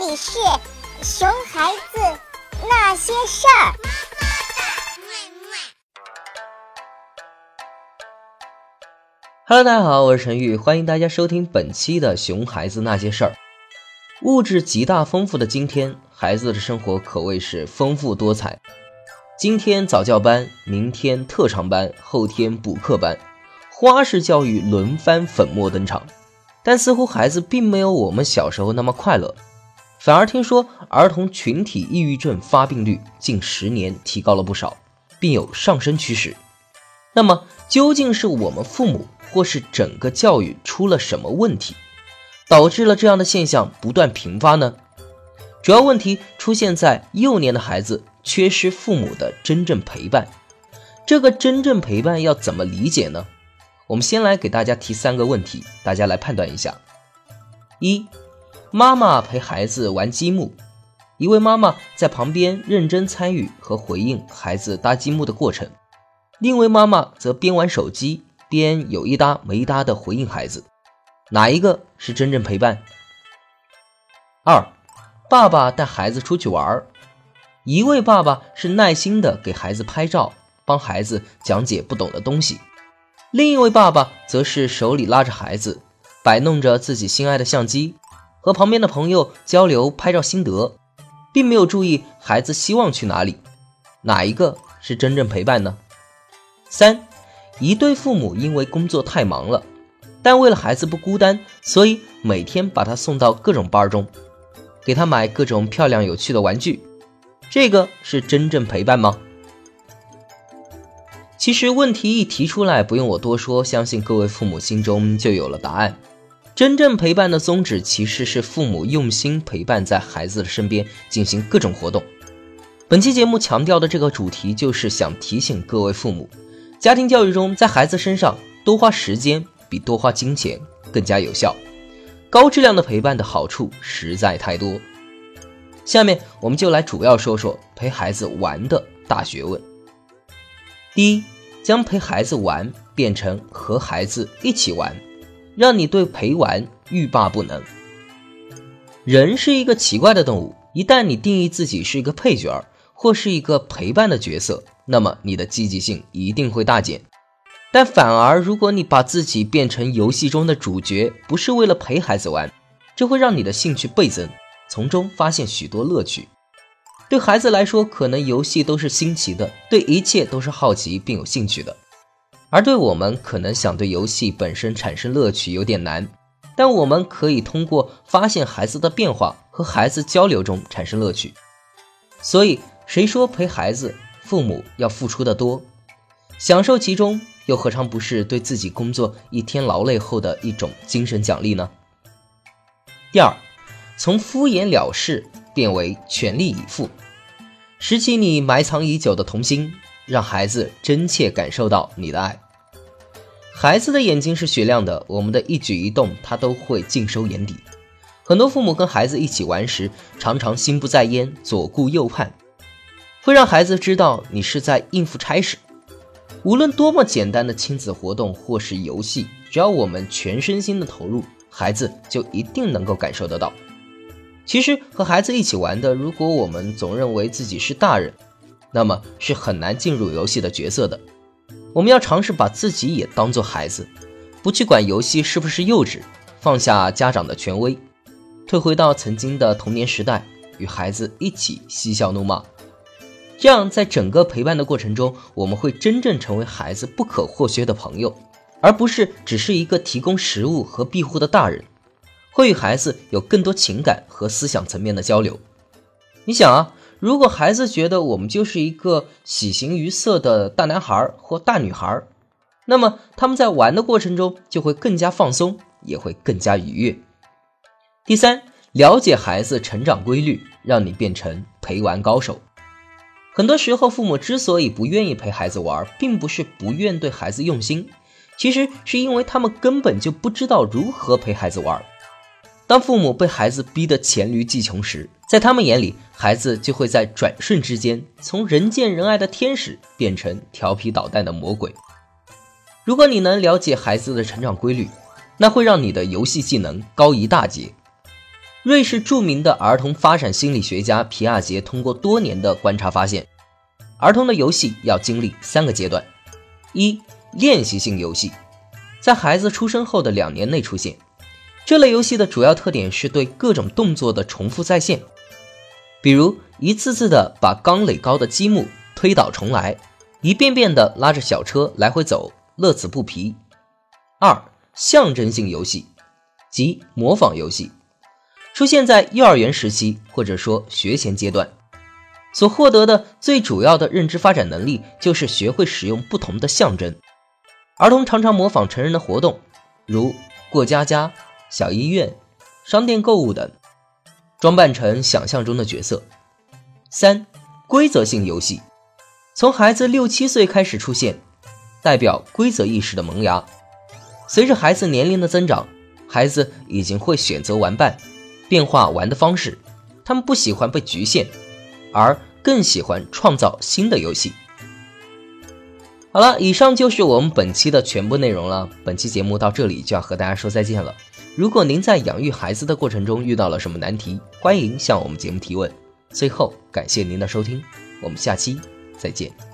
这里是熊孩子那些事儿。Hello，大家好，我是陈玉，欢迎大家收听本期的《熊孩子那些事儿》。物质极大丰富的今天，孩子的生活可谓是丰富多彩。今天早教班，明天特长班，后天补课班，花式教育轮番粉墨登场。但似乎孩子并没有我们小时候那么快乐，反而听说儿童群体抑郁症发病率近十年提高了不少，并有上升趋势。那么，究竟是我们父母或是整个教育出了什么问题，导致了这样的现象不断频发呢？主要问题出现在幼年的孩子缺失父母的真正陪伴。这个真正陪伴要怎么理解呢？我们先来给大家提三个问题，大家来判断一下：一、妈妈陪孩子玩积木，一位妈妈在旁边认真参与和回应孩子搭积木的过程，另一位妈妈则边玩手机边有一搭没一搭的回应孩子，哪一个是真正陪伴？二、爸爸带孩子出去玩，一位爸爸是耐心的给孩子拍照，帮孩子讲解不懂的东西。另一位爸爸则是手里拉着孩子，摆弄着自己心爱的相机，和旁边的朋友交流拍照心得，并没有注意孩子希望去哪里。哪一个是真正陪伴呢？三，一对父母因为工作太忙了，但为了孩子不孤单，所以每天把他送到各种班中，给他买各种漂亮有趣的玩具。这个是真正陪伴吗？其实问题一提出来，不用我多说，相信各位父母心中就有了答案。真正陪伴的宗旨，其实是父母用心陪伴在孩子的身边，进行各种活动。本期节目强调的这个主题，就是想提醒各位父母，家庭教育中，在孩子身上多花时间比多花金钱更加有效。高质量的陪伴的好处实在太多。下面我们就来主要说说陪孩子玩的大学问。第一，将陪孩子玩变成和孩子一起玩，让你对陪玩欲罢不能。人是一个奇怪的动物，一旦你定义自己是一个配角或是一个陪伴的角色，那么你的积极性一定会大减。但反而，如果你把自己变成游戏中的主角，不是为了陪孩子玩，这会让你的兴趣倍增，从中发现许多乐趣。对孩子来说，可能游戏都是新奇的，对一切都是好奇并有兴趣的；而对我们，可能想对游戏本身产生乐趣有点难。但我们可以通过发现孩子的变化和孩子交流中产生乐趣。所以，谁说陪孩子，父母要付出的多，享受其中，又何尝不是对自己工作一天劳累后的一种精神奖励呢？第二，从敷衍了事。变为全力以赴，拾起你埋藏已久的童心，让孩子真切感受到你的爱。孩子的眼睛是雪亮的，我们的一举一动他都会尽收眼底。很多父母跟孩子一起玩时，常常心不在焉，左顾右盼，会让孩子知道你是在应付差事。无论多么简单的亲子活动或是游戏，只要我们全身心的投入，孩子就一定能够感受得到。其实和孩子一起玩的，如果我们总认为自己是大人，那么是很难进入游戏的角色的。我们要尝试把自己也当做孩子，不去管游戏是不是幼稚，放下家长的权威，退回到曾经的童年时代，与孩子一起嬉笑怒骂。这样，在整个陪伴的过程中，我们会真正成为孩子不可或缺的朋友，而不是只是一个提供食物和庇护的大人。会与孩子有更多情感和思想层面的交流。你想啊，如果孩子觉得我们就是一个喜形于色的大男孩或大女孩，那么他们在玩的过程中就会更加放松，也会更加愉悦。第三，了解孩子成长规律，让你变成陪玩高手。很多时候，父母之所以不愿意陪孩子玩，并不是不愿对孩子用心，其实是因为他们根本就不知道如何陪孩子玩。当父母被孩子逼得黔驴技穷时，在他们眼里，孩子就会在转瞬之间从人见人爱的天使变成调皮捣蛋的魔鬼。如果你能了解孩子的成长规律，那会让你的游戏技能高一大截。瑞士著名的儿童发展心理学家皮亚杰通过多年的观察发现，儿童的游戏要经历三个阶段：一、练习性游戏，在孩子出生后的两年内出现。这类游戏的主要特点是对各种动作的重复再现，比如一次次的把刚垒高的积木推倒重来，一遍遍的拉着小车来回走，乐此不疲。二、象征性游戏，即模仿游戏。出现在幼儿园时期，或者说学前阶段，所获得的最主要的认知发展能力就是学会使用不同的象征。儿童常常模仿成人的活动，如过家家、小医院、商店购物等，装扮成想象中的角色。三、规则性游戏，从孩子六七岁开始出现，代表规则意识的萌芽。随着孩子年龄的增长，孩子已经会选择玩伴。变化玩的方式，他们不喜欢被局限，而更喜欢创造新的游戏。好了，以上就是我们本期的全部内容了。本期节目到这里就要和大家说再见了。如果您在养育孩子的过程中遇到了什么难题，欢迎向我们节目提问。最后，感谢您的收听，我们下期再见。